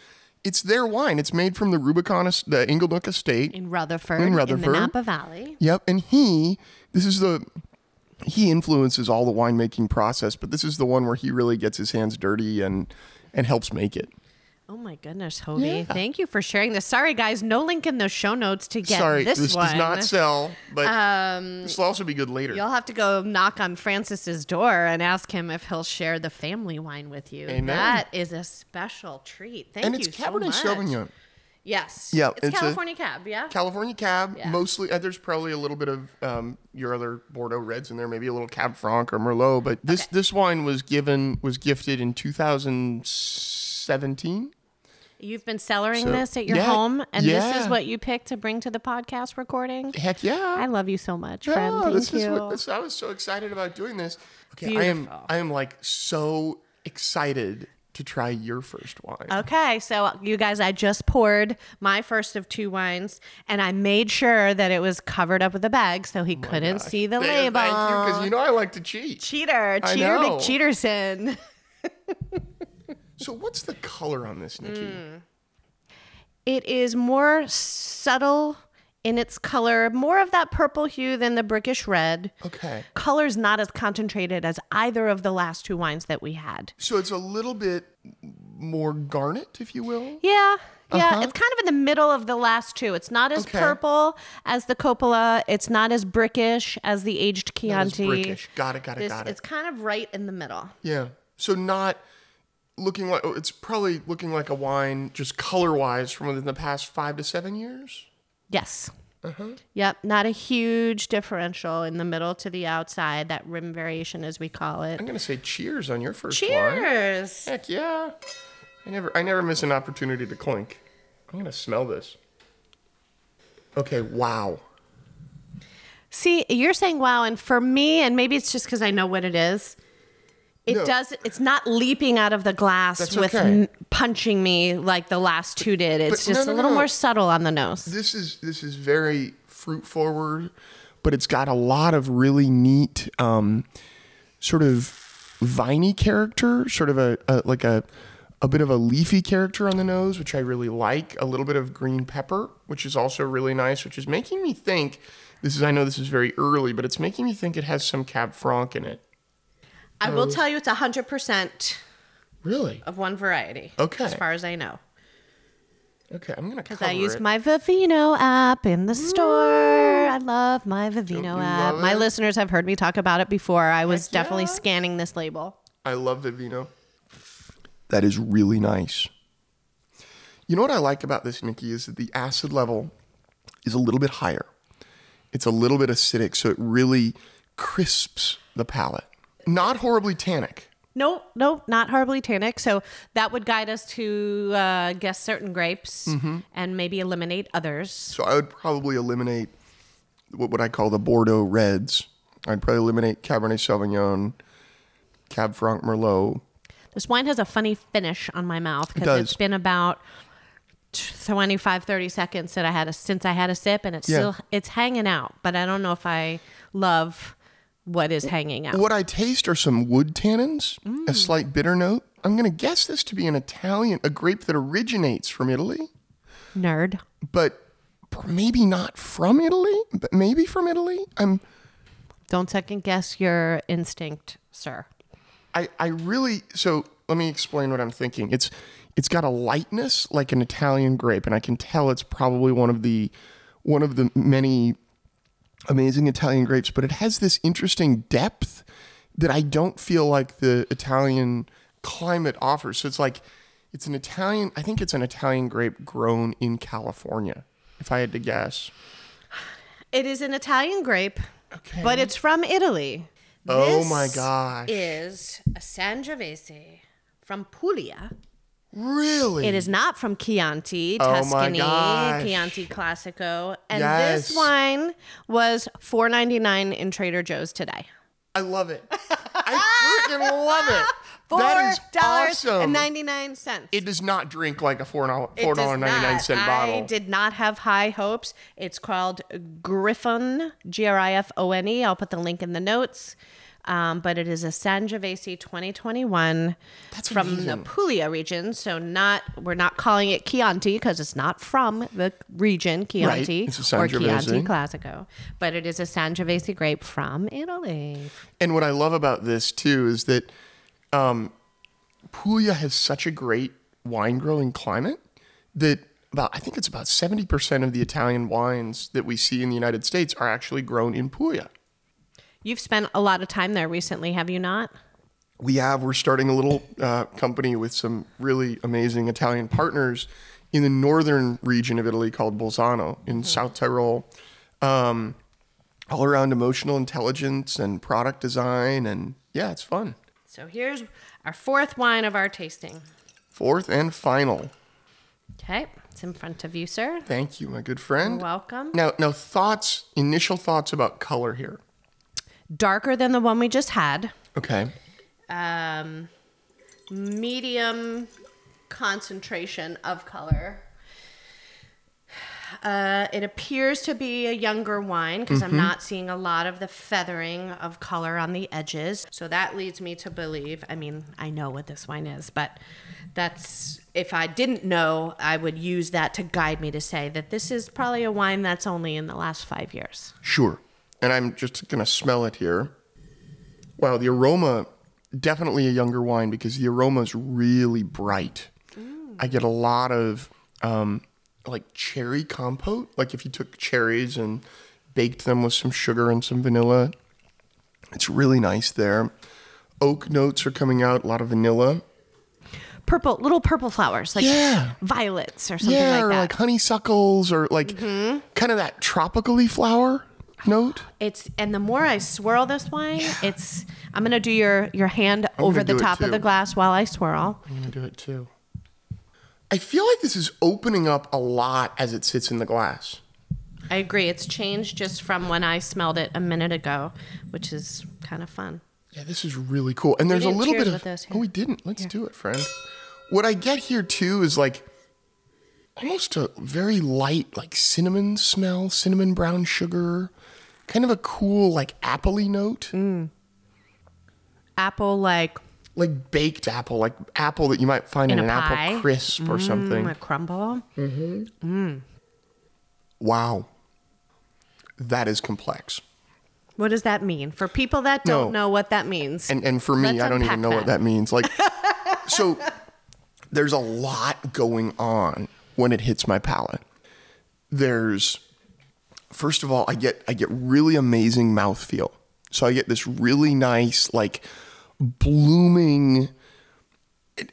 It's their wine. It's made from the Rubicon, the Inglenook Estate. in Rutherford, In in, Rutherford. the Napa Valley. Yep, and he this is the he influences all the winemaking process, but this is the one where he really gets his hands dirty and and helps make it. Oh my goodness, Hoby. Yeah. Thank you for sharing this. Sorry, guys, no link in the show notes to get Sorry, this, this one. does not sell, but Um, this will also be good later. You'll have to go knock on Francis's door and ask him if he'll share the family wine with you. Amen. That is a special treat. Thank you. and you it's so Cabernet much. Sauvignon. Yes. Yeah, It's, it's California Cab, yeah? California Cab, Yeah. mostly. Uh, there's probably a little bit of um, your other Bordeaux reds in there, maybe a little Cab Franc or Merlot. But this Okay. this wine was given was gifted in 2017. You've been cellaring So- this at your Yeah, home, and this is what you picked to bring to the podcast recording? Heck yeah! I love you so much, friend. Yeah, Thank this you. is what this, I was so excited about doing this. Okay, I am I am like so excited to try your first wine. Okay, so you guys, I just poured my first of two wines, and I made sure that it was covered up with a bag so he oh couldn't see the Thank- label. Thank you, because you know I like to cheat. Cheater, cheater. McCheaterson. So what's the color on this, Nikki? Mm. It is more subtle in its color, more of that purple hue than the brickish red. Okay. Color's not as concentrated as either of the last two wines that we had. So it's a little bit more garnet, if you will. Yeah. Yeah, Uh-huh. it's kind of in the middle of the last two. It's not as Okay. purple as the Coppola. It's not as brickish as the aged Not Chianti. brickish. Got it, got it, This, got it. it's kind of right in the middle. Yeah. So not looking like oh, it's probably looking like a wine just color wise from within the past five to seven years. Yes. Uh-huh. Yep. Not a huge differential in the middle to the outside, that rim variation as we call it. I'm gonna say cheers on your first wine. Cheers. Heck yeah. I never I never miss an opportunity to clink. I'm gonna smell this. Okay, wow. See, you're saying wow, and for me, and maybe it's just because I know what it is. It No. does. It's not leaping out of the glass That's with okay. m- punching me like the last two did. It's But no, just no, a little no. more subtle on the nose. This is this is very fruit forward, but it's got a lot of really neat um, sort of viney character, sort of a, a like a a bit of a leafy character on the nose, which I really like. A little bit of green pepper, which is also really nice, which is making me think. This is I know this is very early, but it's making me think it has some Cab Franc in it. I will um, tell you, it's hundred percent Really? of one variety. Okay. As far as I know, Okay, I'm gonna because cover I use it. my Vivino app in the store. I love my Vivino app. love My it? listeners have heard me talk about it before. I was definitely scanning this label. I love Vivino. That is really nice. You know what I like about this, Nikki, is that the acid level is a little bit higher. It's a little bit acidic, so it really crisps the palate. Not horribly tannic. No, no, not horribly tannic. So that would guide us to uh, guess certain grapes Mm-hmm. and maybe eliminate others. So I would probably eliminate what, would I call the Bordeaux reds. I'd probably eliminate Cabernet Sauvignon, Cab Franc Merlot. This wine has a funny finish on my mouth because does. it's been about 25, 30 seconds that I had a, since I had a sip, and it's Yeah. still it's hanging out. But I don't know if I love what is hanging out. What I taste are some wood tannins, Mm. a slight bitter note. I'm going to guess this to be an Italian, a grape that originates from Italy, Nerd. but maybe not from Italy, but maybe from Italy. I'm Don't second guess your instinct, sir. I I really so let me explain what I'm thinking. It's it's got a lightness like an Italian grape and I can tell it's probably one of the one of the many amazing Italian grapes, but it has this interesting depth that I don't feel like the Italian climate offers. So it's like it's an Italian I think it's an Italian grape grown in California, if I had to guess. It is an Italian grape, Okay. but it's from Italy. Oh my This gosh. Is a Sangiovese from Puglia. Really? It is not from Chianti, Oh Tuscany, gosh. Chianti Classico. And Yes. this wine was four ninety nine in Trader Joe's today. I love it. I freaking love it. Four that is dollars awesome. and ninety nine cents. it does not drink like a four dollar four dollar ninety nine cent I did not have high hopes. It's called Grifone, G R I F O N E. I'll put the link in the notes. Um, but it is a Sangiovese 2021 That's from the. Puglia region. So not we're not calling it Chianti because it's not from the region Chianti a or Chianti Classico, but it is a Sangiovese grape from Italy. And what I love about this too is that um, Puglia has such a great wine growing climate that about I think it's about 70% of the Italian wines that we see in the United States are actually grown in Puglia. You've spent a lot of time there recently, have you not? We have we're starting a little uh, company with some really amazing Italian partners in the northern region of Italy called Bolzano in South Tyrol. Um, all around emotional intelligence and product design and yeah, it's fun. So here's our fourth wine of our tasting. Fourth and final. Okay, it's in front of you, sir. Thank you, my good friend. You're welcome. Now, now thoughts, initial thoughts about color here. Darker than the one we just had. Okay. Um, medium concentration of color. Uh, it appears to be a younger wine because I'm not seeing a lot of the feathering of color on the edges. So that leads me to believe, I mean, I know what this wine is, but that's, if I didn't know, I would use that to guide me to say that this is probably a wine that's only in the last five years. Sure. And I'm just going to smell it here. Wow, the aroma, definitely a younger wine because the aroma is really bright. I get a lot of um, like cherry compote. Like if you took cherries and baked them with some sugar and some vanilla, it's really nice there. Oak notes are coming out, a lot of vanilla. Purple, little purple flowers, like Yeah. violets or something yeah, like or that. like honeysuckles or like kind of that tropically flower note. It's and the more I swirl this wine, it's I'm gonna do your your hand over gonna the top of the glass while I swirl. I'm gonna do it too. I feel like this is opening up a lot as it sits in the glass. I agree. It's changed just from when I smelled it a minute ago, which is kind of fun. Yeah, this is really cool. And there's a little bit of Oh, we didn't. Let's do it, friend. What I get here too is like almost a very light like cinnamon smell, cinnamon brown sugar, kind of a cool like appley note. Mm. Apple like Like baked apple, like apple that you might find in, In an pie? apple crisp or something. mm, a crumble. Wow. That is complex. What does that mean for people that don't No. know what that means? And and for me, Let's I don't even know what that. that means. Like so there's a lot going on when it hits my palate. There's first of all, I get I get really amazing mouthfeel. So I get this really nice, like blooming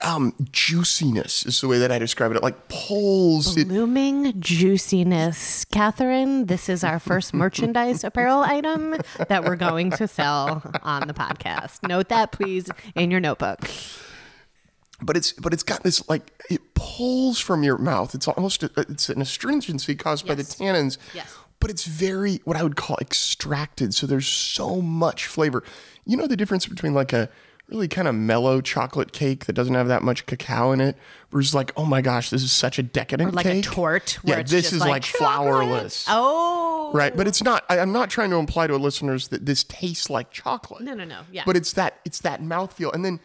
um juiciness is the way that I describe it. It like pulls it Blooming juiciness. Kathryn, this is our first merchandise apparel item that we're going to sell on the podcast. Note that, please, in your notebook. but it's but it's got this like it pulls from your mouth. It's almost a, it's an astringency caused by the tannins. Yes. But it's very what I would call extracted. So there's so much flavor. You know the difference between like a really kind of mellow chocolate cake that doesn't have that much cacao in it versus like oh my gosh this is such a decadent Or like cake. a tort. Where Yeah, this is like, chocolate. flourless. Oh. Right, but it's not. I, I'm not trying to imply to listeners that this tastes like chocolate. No, no, no. Yeah. But it's that it's that mouthfeel, and then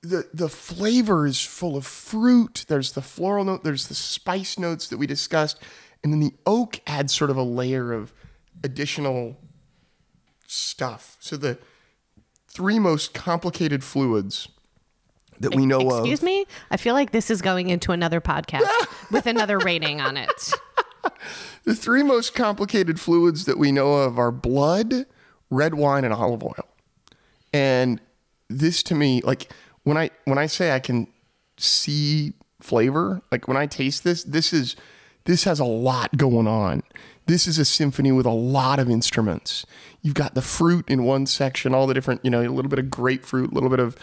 the the flavor is full of fruit. There's the floral note. There's the spice notes that we discussed, and then the oak adds sort of a layer of additional stuff. So the three most complicated fluids that we know of. Excuse me? I feel like this is going into another podcast with another rating on it. The three most complicated fluids that we know of are blood, red wine, and olive oil. And this to me, like when I when I say I can see flavor, like when I taste this, this is this has a lot going on. This is a symphony with a lot of instruments. You've got the fruit in one section, all the different, you know, a little bit of grapefruit, a little bit of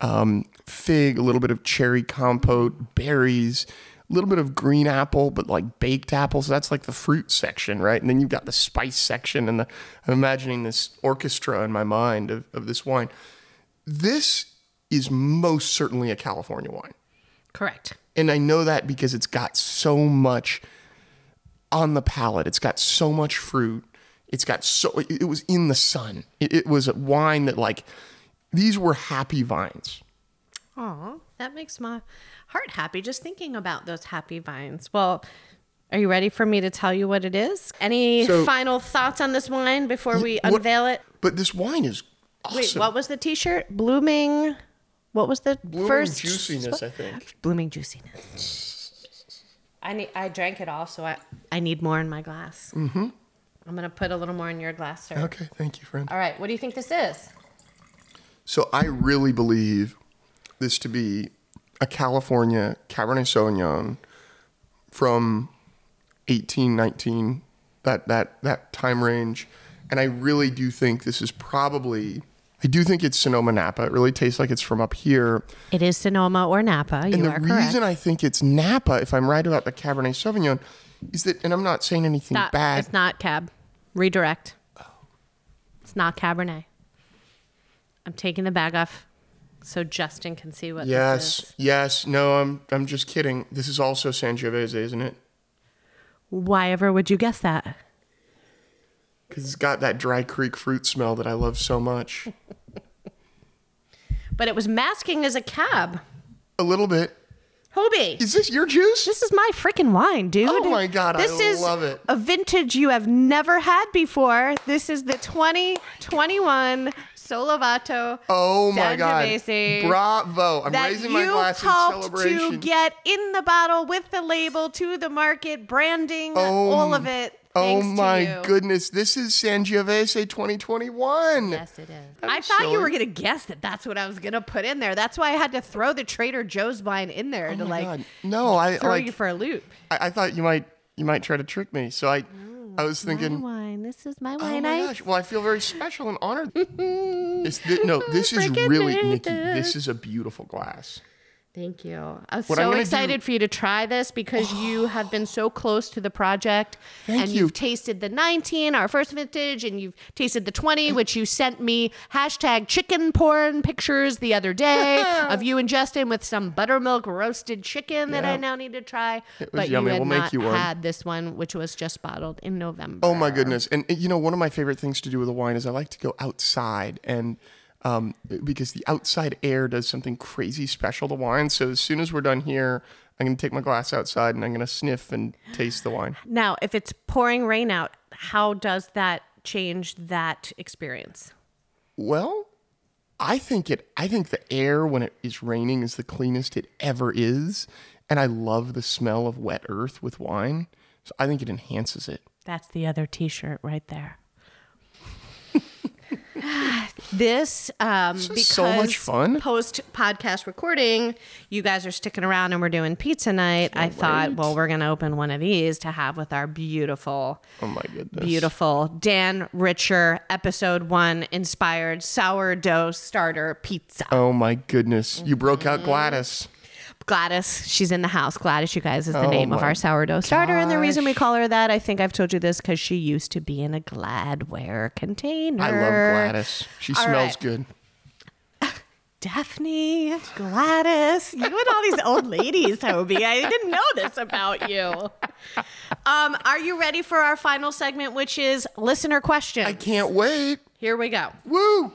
um, fig, a little bit of cherry compote, berries, a little bit of green apple, but like baked apples. That's like the fruit section, right? And then you've got the spice section, and the, I'm imagining this orchestra in my mind of, of this wine. This is most certainly a California wine. Correct. And I know that because it's got so much on the palate. It's got so much fruit. It's got so, it it was in the sun. It, it was a wine that, like, these were happy vines. Aw, that makes my heart happy just thinking about those happy vines. Well, are you ready for me to tell you what it is? Any So- final thoughts on this wine before we What- unveil it? But this wine is awesome. Wait, what was the t shirt? Blooming. What was the Blooming first juiciness, I think. Blooming juiciness. I need. I drank it all, so I I need more in my glass. Mm-hmm. I'm gonna put a little more in your glass, sir. Okay, thank you, friend. All right. What do you think this is? So I really believe this to be a California Cabernet Sauvignon from 1819, that that that time range, and I really do think this is probably. I do think it's Sonoma Napa. It really tastes like it's from up here. It is Sonoma or Napa. You And the are correct. reason I think it's Napa, if I'm right about the Cabernet Sauvignon, is that, and I'm not saying anything Stop. bad. It's not cab. Redirect. Oh. It's not Cabernet. I'm taking the bag off so Justin can see what this yes, is. yes. No, I'm I'm just kidding. This is also Sangiovese, isn't it? Why ever would you guess that? Because it's got that dry creek fruit smell that I love so much. But it was masking as a cab. A little bit. Hoby. Is this your juice? This is my freaking wine, dude. Oh my God, I This is love it. A vintage you have never had before. This is the 2021 Sollevato. oh my god. Bravo. I'm That raising my glass in celebration. to get in the bottle with the label to the market, branding, Oh, all of it. Oh thanks my goodness. This is Sangiovese 2021. Yes, it is. That I thought you were gonna guess that. That's what I was gonna put in there. That's why I had to throw the Trader Joe's wine in there Oh to like God. No, I throw like you for a loop. I, I thought you might you might try to trick me. So I I was thinking wine. This is my Oh wine. my gosh! Well, I feel very special and honored. It's thi- no, this is really Nikki. this. This is a beautiful glass. Thank you. I was What I'm so excited do- for you to try this because you have been so close to the project. Thank and you. you've tasted the 19, our first vintage, and you've tasted the 20, which you sent me hashtag chicken porn pictures the other day of you and Justin with some buttermilk roasted chicken that I now need to try. was but yummy. you had We'll make not you one. had this one, which was just bottled in November. Oh my goodness! And you know, one of my favorite things to do with a wine is I like to go outside, and um, because the outside air does something crazy special to wine. So as soon as we're done here, I'm gonna take my glass outside and I'm gonna sniff and taste the wine. Now, if it's pouring rain out, how does that change that experience? Well, I think it. I think the air when it is raining is the cleanest it ever is, and I love the smell of wet earth with wine. So I think it enhances it. That's the other T-shirt right there. This um, is because so much fun. Post podcast recording, you guys are sticking around and we're doing pizza night. I thought, well, we're gonna open one of these to have with our beautiful, Oh my goodness! beautiful Dan Richer episode one inspired sourdough starter pizza. Oh my goodness! You broke Mm-hmm. out Gladys. Gladys, she's in the house. Gladys, you guys, is the Oh name of my our sourdough starter. And the reason we call her that, I think I've told you this, because she used to be in a Gladware container. I love Gladys. She All smells right. good. Daphne, Gladys, you and all these old ladies, Toby. I didn't know this about you. Um, are you ready for our final segment, which is listener questions? I can't wait. Here we go. Woo!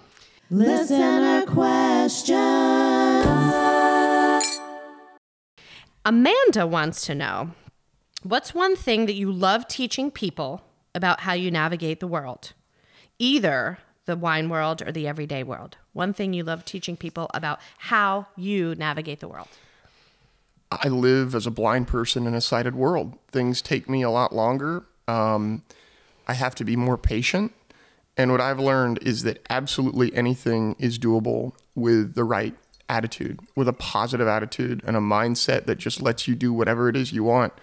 Listener questions. Amanda wants to know what's one thing that you love teaching people about how you navigate the world, either the wine world or the everyday world? One thing you love teaching people about how you navigate the world. I live as a blind person in a sighted world. Things take me a lot longer. Um, I have to be more patient. And what I've learned is that absolutely anything is doable with the right attitude, with a positive attitude and a mindset that just lets you do whatever it is you want.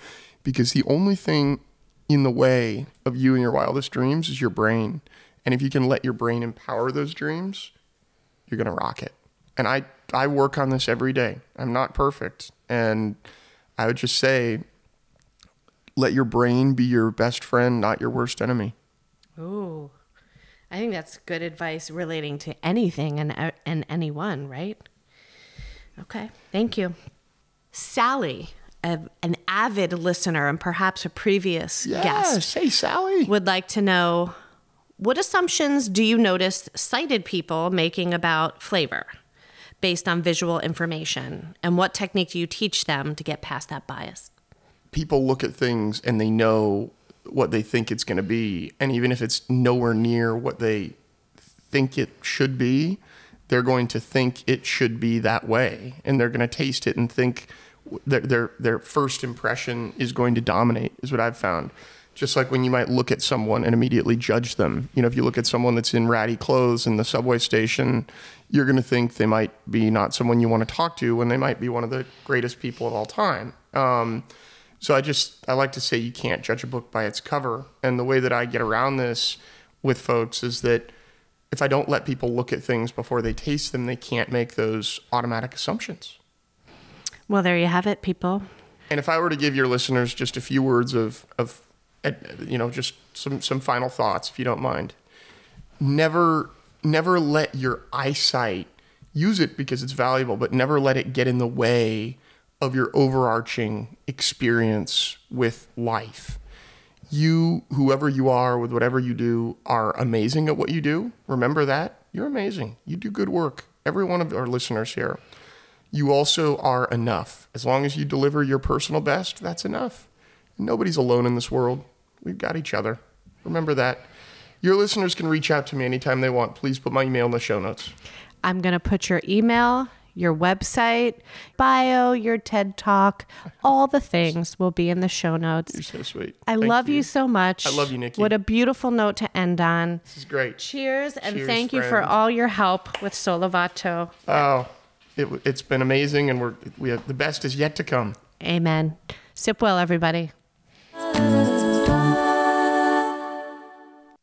Because the only thing in the way of you and your wildest dreams is your brain. And if you can let your brain empower those dreams, you're going to rock it. And I, I work on this every day. I'm not perfect. And I would just say, let your brain be your best friend, not your worst enemy. Ooh, I think that's good advice relating to anything and uh, and anyone, right? Okay, thank you, Sally, a, an avid listener and perhaps a previous Yes. guest, Hey, Sally. would like to know what assumptions do you notice sighted people making about flavor based on visual information, and what technique do you teach them to get past that bias? People look at things and they know what they think it's going to be. And even if it's nowhere near what they think it should be, they're going to think it should be that way, and they're going to taste it and think their their their first impression is going to dominate. Is what I've found. Just like when you might look at someone and immediately judge them. You know, if you look at someone that's in ratty clothes in the subway station, you're going to think they might be not someone you want to talk to when they might be one of the greatest people of all time. Um, so I just I like to say you can't judge a book by its cover. And the way that I get around this with folks is that if I don't let people look at things before they taste them, they can't make those automatic assumptions. Well, there you have it, people. And if I were to give your listeners just a few words of of you know just some some final thoughts, if you don't mind, never never let your eyesight use it because it's valuable, but never let it get in the way of your overarching experience with life. You, whoever you are, with whatever you do, are amazing at what you do. Remember that. You're amazing. You do good work. Every one of our listeners here. You also are enough. As long as you deliver your personal best, that's enough. Nobody's alone in this world. We've got each other. Remember that. Your listeners can reach out to me anytime they want. Please put my email in the show notes. I'm going to put your email, your website, bio, your TED Talk, all the things will be in the show notes. You're so sweet. I Thank love you. so much. I love you, Nikki. What a beautiful note to end on. This is great. Cheers and Cheers, thank you for all your help with Sollevato. Oh, it, it's been amazing, and we're we have, the best is yet to come. Amen. Sip well, everybody.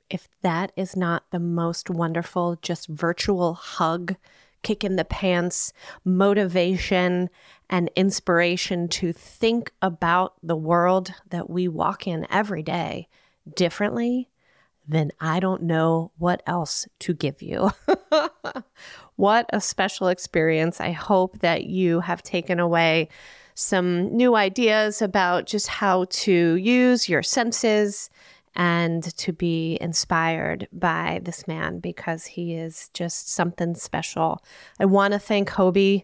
If that is not the most wonderful, just virtual hug, kick in the pants, motivation, and inspiration to think about the world that we walk in every day differently, then I don't know what else to give you. what a special experience. I hope that you have taken away some new ideas about just how to use your senses and to be inspired by this man because he is just something special. I want to thank Hoby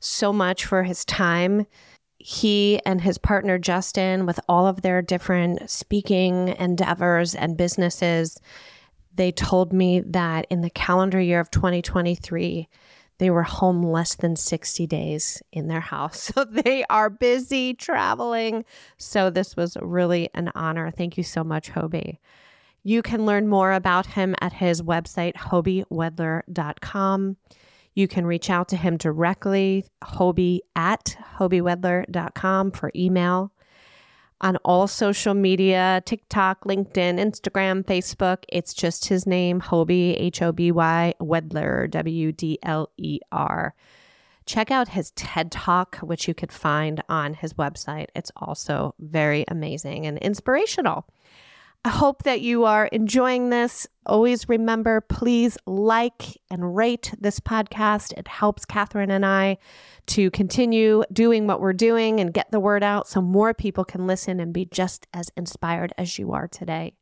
so much for his time. He and his partner Justin, with all of their different speaking endeavors and businesses, they told me that in the calendar year of 2023, they were home less than 60 days in their house. So they are busy traveling. So this was really an honor. Thank you so much, Hoby. You can learn more about him at his website, hobywedler.com. You can reach out to him directly, Hoby at hobywedler.com for email. On all social media TikTok, LinkedIn, Instagram, Facebook, it's just his name, Hoby, H O B Y, Wedler, W D L E R. Check out his TED Talk, which you could find on his website. It's also very amazing and inspirational. I hope that you are enjoying this. Always remember, please like and rate this podcast. It helps Kathryn and I to continue doing what we're doing and get the word out so more people can listen and be just as inspired as you are today.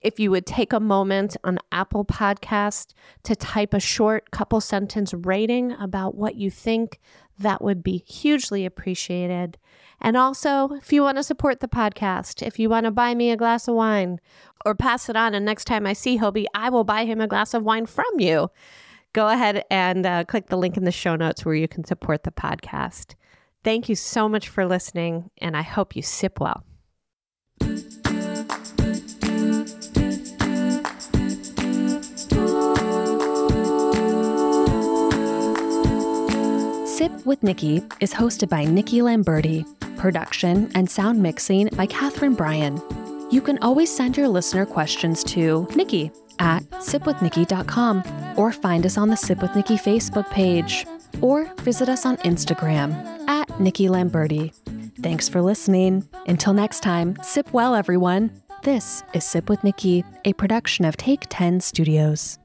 If you would take a moment on Apple Podcast to type a short couple sentence rating about what you think, that would be hugely appreciated. And also, if you want to support the podcast, if you want to buy me a glass of wine or pass it on, and next time I see Hoby, I will buy him a glass of wine from you. Go ahead and uh, click the link in the show notes where you can support the podcast. Thank you so much for listening, and I hope you sip well. Sip with Nikki is hosted by Nikki Lamberti, production and sound mixing by Kathryn Bryan. You can always send your listener questions to Nikki at sipwithnikki.com or find us on the Sip with Nikki Facebook page or visit us on Instagram at Nikki Lamberti. Thanks for listening. Until next time, sip well, everyone. This is Sip with Nikki, a production of Take 10 Studios.